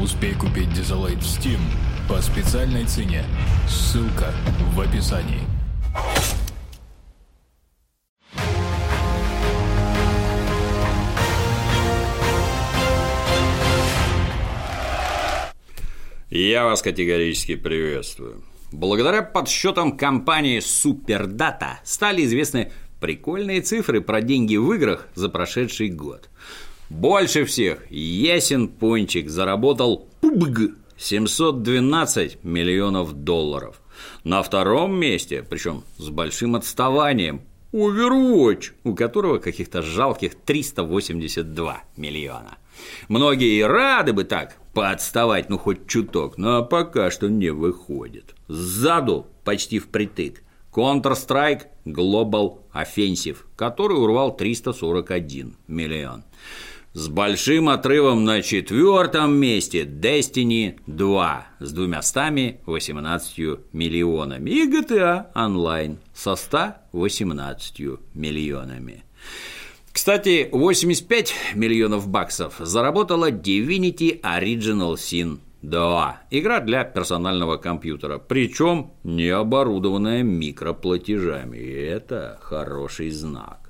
Успей купить Дизелайт в Steam по специальной цене. Ссылка в описании. Я вас категорически приветствую. Благодаря подсчетам компании Superdata стали известны прикольные цифры про деньги в играх за прошедший год. Больше всех Ясен Пончик заработал PUBG 712 миллионов долларов. На втором месте, причем с большим отставанием, Overwatch, у которого каких-то жалких 382 миллиона. Многие рады бы так поотставать, ну хоть чуток, но пока что не выходит. Сзаду почти впритык. Counter-Strike Global Offensive, который урвал 341 миллион. С большим отрывом на четвертом месте Destiny 2 с 218 миллионами и GTA Online со 118 миллионами. Кстати, 85 миллионов баксов заработала Divinity Original Sin 2. Игра для персонального компьютера, причем не оборудованная микроплатежами. И это хороший знак.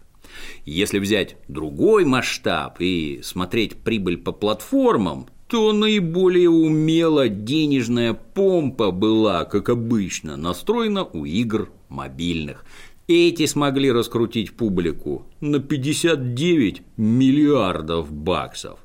Если взять другой масштаб и смотреть прибыль по платформам, то наиболее умело денежная помпа была, как обычно, настроена у игр мобильных. Эти смогли раскрутить публику на 59 миллиардов баксов.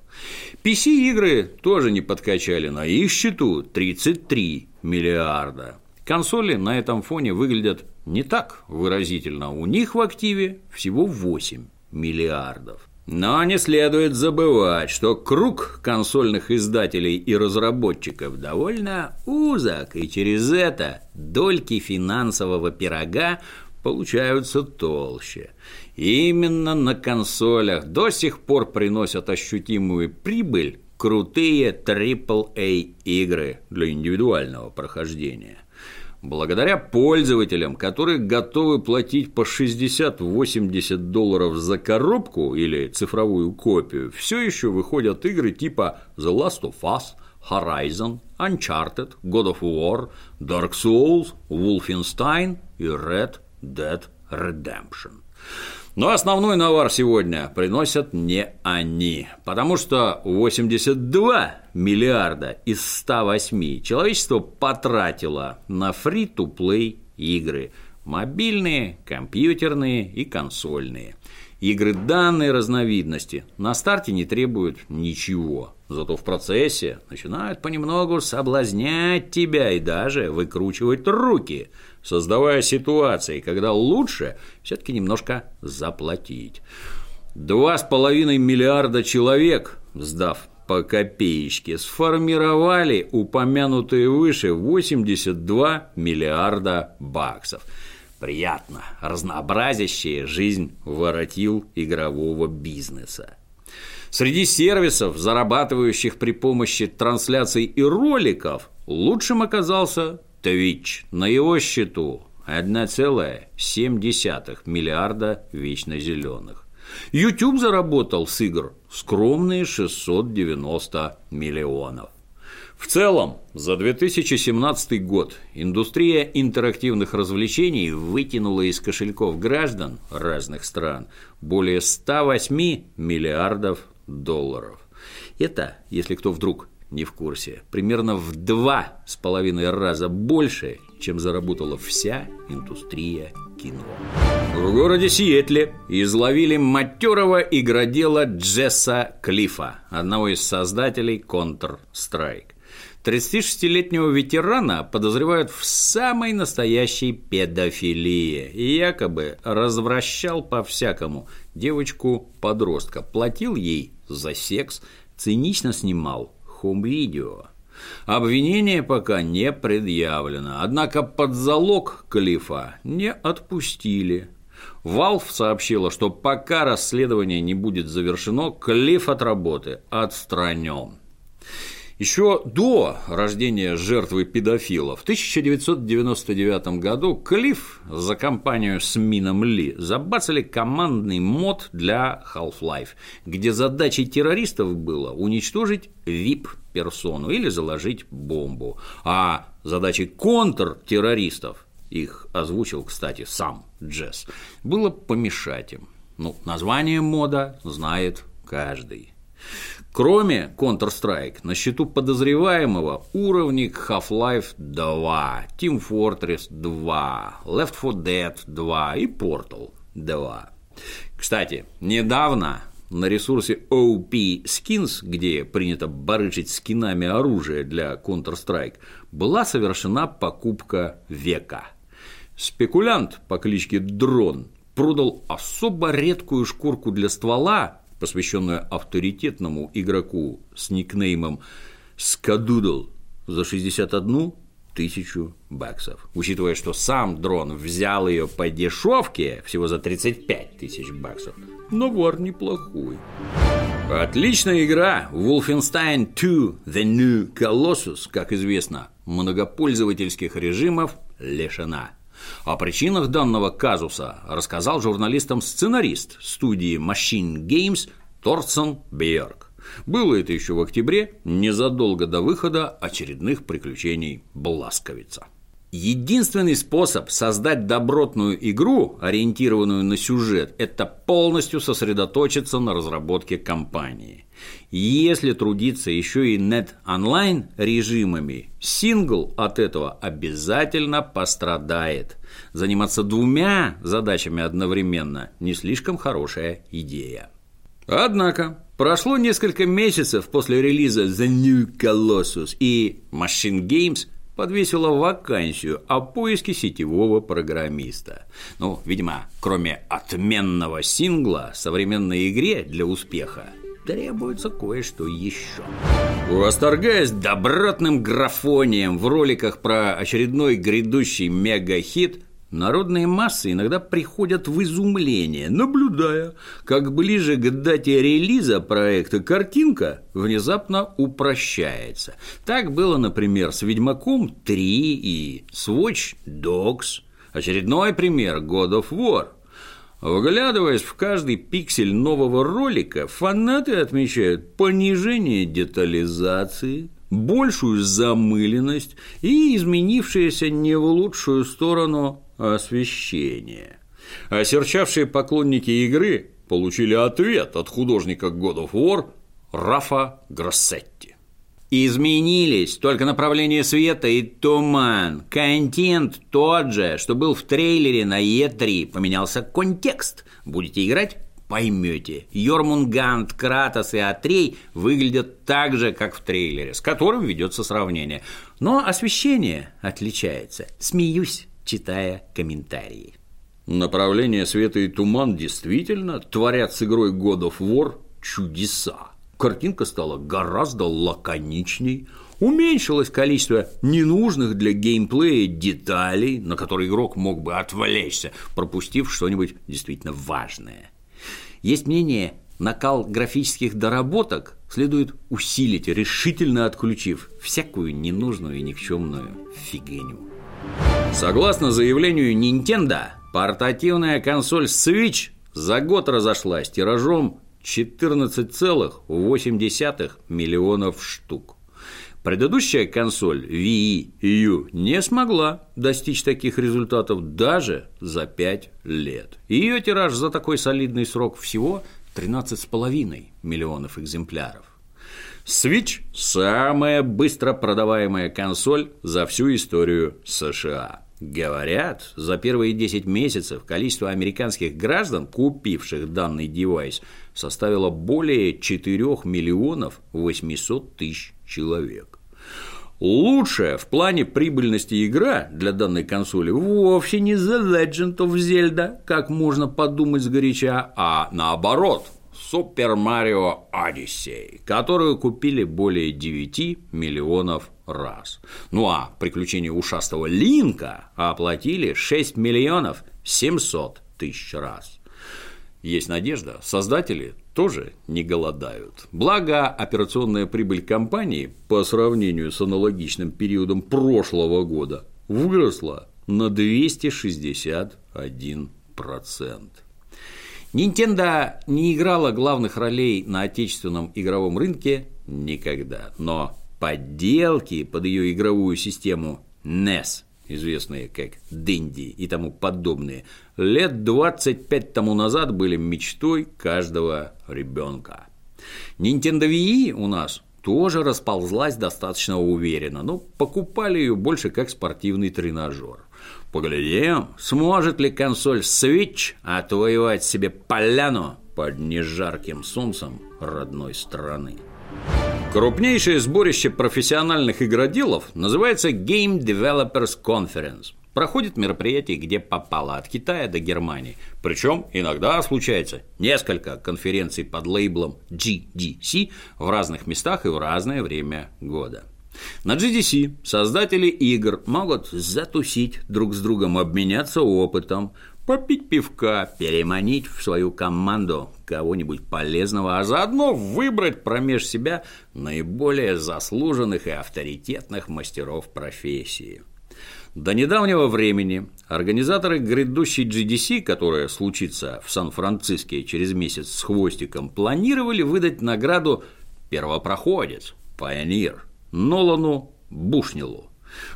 PC-игры тоже не подкачали, на их счету 33 миллиарда. Консоли на этом фоне выглядят не так выразительно, у них в активе всего 8 миллиардов. Но не следует забывать, что круг консольных издателей и разработчиков довольно узок, и через это дольки финансового пирога получаются толще. именно на консолях до сих пор приносят ощутимую прибыль крутые AAA игры для индивидуального прохождения. Благодаря пользователям, которые готовы платить по 60-80 долларов за коробку или цифровую копию, все еще выходят игры типа The Last of Us, Horizon, Uncharted, God of War, Dark Souls, Wolfenstein и Red Dead Redemption. Но основной навар сегодня приносят не они, потому что 82 миллиарда из 108 человечество потратило на фри-то-плей игры – мобильные, компьютерные и консольные. Игры данной разновидности на старте не требуют ничего, зато в процессе начинают понемногу соблазнять тебя и даже выкручивать руки – создавая ситуации, когда лучше все-таки немножко заплатить. Два с половиной миллиарда человек, сдав по копеечке, сформировали упомянутые выше 82 миллиарда баксов. Приятно, разнообразящая жизнь воротил игрового бизнеса. Среди сервисов, зарабатывающих при помощи трансляций и роликов, лучшим оказался Twitch. На его счету 1,7 миллиарда вечно зеленых. YouTube заработал с игр скромные 690 миллионов. В целом, за 2017 год индустрия интерактивных развлечений вытянула из кошельков граждан разных стран более 108 миллиардов долларов. Это, если кто вдруг не в курсе, примерно в два с половиной раза больше, чем заработала вся индустрия кино. В городе Сиэтле изловили матерого игродела Джесса Клифа, одного из создателей Counter-Strike. 36-летнего ветерана подозревают в самой настоящей педофилии и якобы развращал по-всякому девочку-подростка, платил ей за секс, цинично снимал хом-видео. Обвинение пока не предъявлено, однако под залог Клифа не отпустили. Valve сообщила, что пока расследование не будет завершено, Клифф от работы отстранен. Еще до рождения жертвы педофила в 1999 году Клифф за компанию с Мином Ли забацали командный мод для Half-Life, где задачей террористов было уничтожить VIP персону или заложить бомбу. А задачей контртеррористов, их озвучил, кстати, сам Джесс, было помешать им. Ну, название мода знает каждый. Кроме Counter-Strike, на счету подозреваемого уровник Half-Life 2, Team Fortress 2, Left 4 Dead 2 и Portal 2. Кстати, недавно на ресурсе OP Skins, где принято барыжить скинами оружия для Counter-Strike, была совершена покупка века. Спекулянт по кличке Дрон продал особо редкую шкурку для ствола, посвященную авторитетному игроку с никнеймом Скадудл за 61 тысячу баксов. Учитывая, что сам дрон взял ее по дешевке, всего за 35 тысяч баксов, но вор неплохой. Отличная игра Wolfenstein 2 The New Colossus, как известно, многопользовательских режимов лишена. О причинах данного казуса рассказал журналистам сценарист студии Machine Games Торсон Бьерк. Было это еще в октябре, незадолго до выхода очередных приключений Бласковица. Единственный способ создать добротную игру, ориентированную на сюжет, это полностью сосредоточиться на разработке кампании. Если трудиться еще и нет онлайн режимами, сингл от этого обязательно пострадает. Заниматься двумя задачами одновременно не слишком хорошая идея. Однако, прошло несколько месяцев после релиза The New Colossus, и Machine Games – подвесила вакансию о поиске сетевого программиста. Ну, видимо, кроме отменного сингла, современной игре для успеха требуется кое-что еще. Восторгаясь добротным графонием в роликах про очередной грядущий мега-хит, Народные массы иногда приходят в изумление, наблюдая, как ближе к дате релиза проекта картинка внезапно упрощается. Так было, например, с «Ведьмаком 3» и с «Watch Dogs». Очередной пример – «God of War». Вглядываясь в каждый пиксель нового ролика, фанаты отмечают понижение детализации, большую замыленность и изменившееся не в лучшую сторону освещение. Осерчавшие поклонники игры получили ответ от художника God of War Рафа Гроссетти. Изменились только направление света и туман. Контент тот же, что был в трейлере на E3. Поменялся контекст. Будете играть? Поймете. Йормунгант, Кратос и Атрей выглядят так же, как в трейлере, с которым ведется сравнение. Но освещение отличается. Смеюсь читая комментарии. Направление света и туман действительно творят с игрой God of War чудеса. Картинка стала гораздо лаконичней, уменьшилось количество ненужных для геймплея деталей, на которые игрок мог бы отвлечься, пропустив что-нибудь действительно важное. Есть мнение, накал графических доработок следует усилить, решительно отключив всякую ненужную и никчемную фигню. Согласно заявлению Nintendo, портативная консоль Switch за год разошлась тиражом 14,8 миллионов штук. Предыдущая консоль Wii U не смогла достичь таких результатов даже за 5 лет. Ее тираж за такой солидный срок всего 13,5 миллионов экземпляров. Switch – самая быстро продаваемая консоль за всю историю США. Говорят, за первые 10 месяцев количество американских граждан, купивших данный девайс, составило более 4 миллионов 800 тысяч человек. Лучшая в плане прибыльности игра для данной консоли вовсе не The Legend of Zelda, как можно подумать сгоряча, а наоборот – Super Mario Odyssey, которую купили более 9 миллионов раз. Ну а приключения ушастого Линка оплатили 6 миллионов 700 тысяч раз. Есть надежда, создатели тоже не голодают. Благо, операционная прибыль компании по сравнению с аналогичным периодом прошлого года выросла на 261%. Nintendo не играла главных ролей на отечественном игровом рынке никогда, но Подделки под ее игровую систему NES, известные как Дэнди и тому подобные, лет 25 тому назад были мечтой каждого ребенка. Nintendo Wii у нас тоже расползлась достаточно уверенно, но покупали ее больше как спортивный тренажер. Поглядим, сможет ли консоль Switch отвоевать себе поляну под нежарким солнцем родной страны. Крупнейшее сборище профессиональных игроделов называется Game Developers Conference. Проходит мероприятие, где попало от Китая до Германии. Причем иногда случается несколько конференций под лейблом GDC в разных местах и в разное время года. На GDC создатели игр могут затусить друг с другом, обменяться опытом, попить пивка, переманить в свою команду кого-нибудь полезного, а заодно выбрать промеж себя наиболее заслуженных и авторитетных мастеров профессии. До недавнего времени организаторы грядущей GDC, которая случится в Сан-Франциско через месяц с хвостиком, планировали выдать награду «Первопроходец» – «Пайонир» Нолану Бушнилу.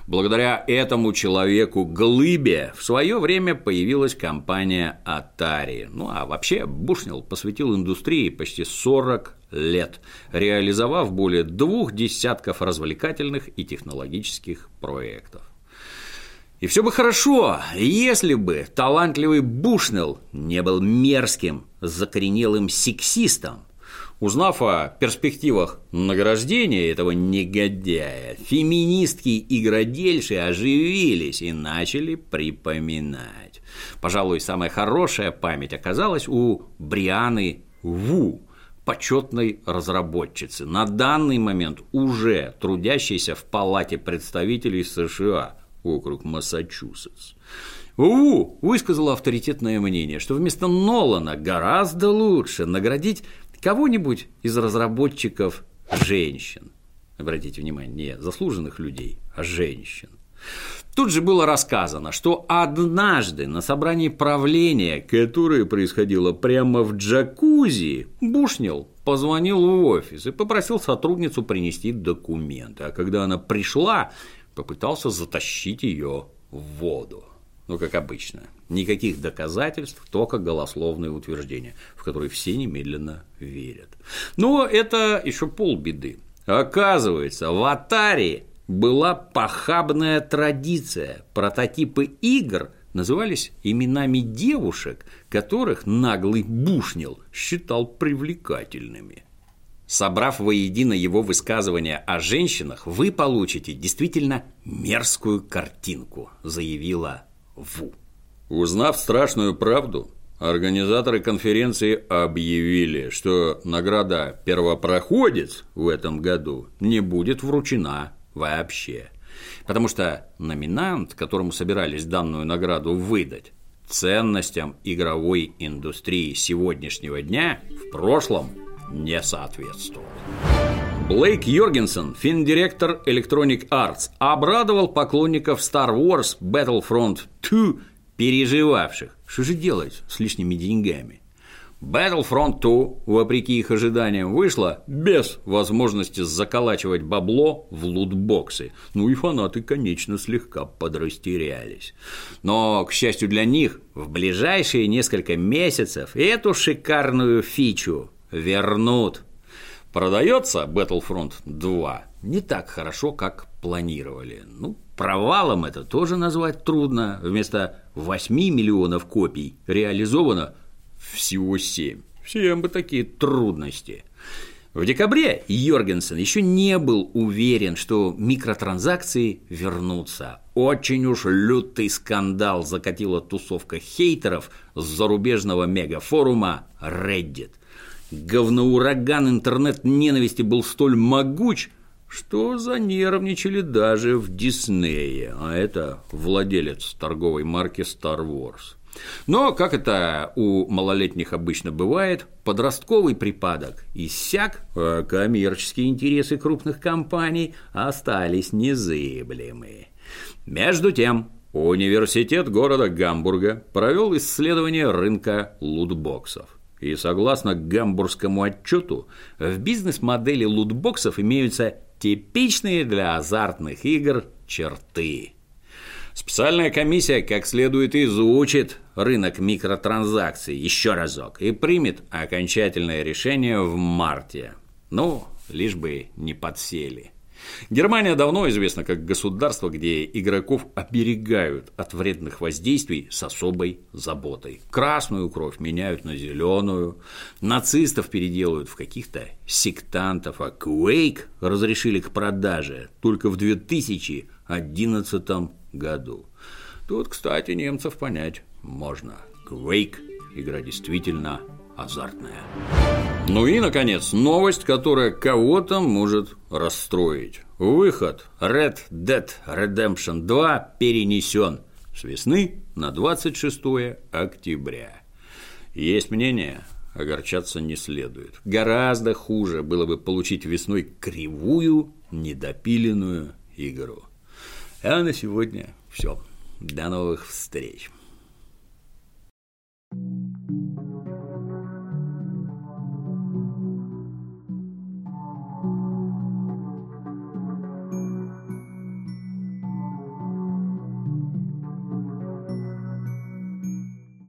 Благодаря этому человеку Глыбе в свое время появилась компания Atari. Ну а вообще Бушнил посвятил индустрии почти 40 лет, реализовав более двух десятков развлекательных и технологических проектов. И все бы хорошо, если бы талантливый Бушнелл не был мерзким, закоренелым сексистом. Узнав о перспективах награждения этого негодяя, феминистки и градельши оживились и начали припоминать. Пожалуй, самая хорошая память оказалась у Брианы Ву, почетной разработчицы, на данный момент уже трудящейся в Палате представителей США – округ Массачусетс. УУ высказала авторитетное мнение, что вместо Нолана гораздо лучше наградить кого-нибудь из разработчиков женщин. Обратите внимание, не заслуженных людей, а женщин. Тут же было рассказано, что однажды на собрании правления, которое происходило прямо в джакузи, Бушнил позвонил в офис и попросил сотрудницу принести документы. А когда она пришла, попытался затащить ее в воду. Ну, как обычно, никаких доказательств, только голословные утверждения, в которые все немедленно верят. Но это еще полбеды. Оказывается, в Атаре была похабная традиция. Прототипы игр назывались именами девушек, которых наглый Бушнил считал привлекательными. Собрав воедино его высказывания о женщинах, вы получите действительно мерзкую картинку, заявила Ву. Узнав страшную правду, организаторы конференции объявили, что награда «Первопроходец» в этом году не будет вручена вообще. Потому что номинант, которому собирались данную награду выдать, ценностям игровой индустрии сегодняшнего дня в прошлом не соответствовал. Блейк Йоргенсен, финдиректор Electronic Arts, обрадовал поклонников Star Wars Battlefront 2, переживавших, что же делать с лишними деньгами. Battlefront 2, вопреки их ожиданиям, вышла без возможности заколачивать бабло в лутбоксы. Ну и фанаты, конечно, слегка подрастерялись. Но, к счастью для них, в ближайшие несколько месяцев эту шикарную фичу вернут. Продается Battlefront 2 не так хорошо, как планировали. Ну, провалом это тоже назвать трудно. Вместо 8 миллионов копий реализовано всего 7. Всем бы такие трудности. В декабре Йоргенсен еще не был уверен, что микротранзакции вернутся. Очень уж лютый скандал закатила тусовка хейтеров с зарубежного мегафорума Reddit. Говноураган интернет-ненависти был столь могуч, что занервничали даже в Диснее, а это владелец торговой марки Star Wars. Но, как это у малолетних обычно бывает, подростковый припадок иссяк, а коммерческие интересы крупных компаний остались незыблемы. Между тем, университет города Гамбурга провел исследование рынка лутбоксов. И согласно гамбургскому отчету, в бизнес-модели лутбоксов имеются Типичные для азартных игр черты. Специальная комиссия как следует изучит рынок микротранзакций еще разок и примет окончательное решение в марте. Ну, лишь бы не подсели. Германия давно известна как государство, где игроков оберегают от вредных воздействий с особой заботой. Красную кровь меняют на зеленую, нацистов переделывают в каких-то сектантов, а Quake разрешили к продаже только в 2011 году. Тут, кстати, немцев понять можно. Quake – игра действительно азартная. Ну и, наконец, новость, которая кого-то может расстроить. Выход Red Dead Redemption 2 перенесен с весны на 26 октября. Есть мнение, огорчаться не следует. Гораздо хуже было бы получить весной кривую, недопиленную игру. А на сегодня все. До новых встреч.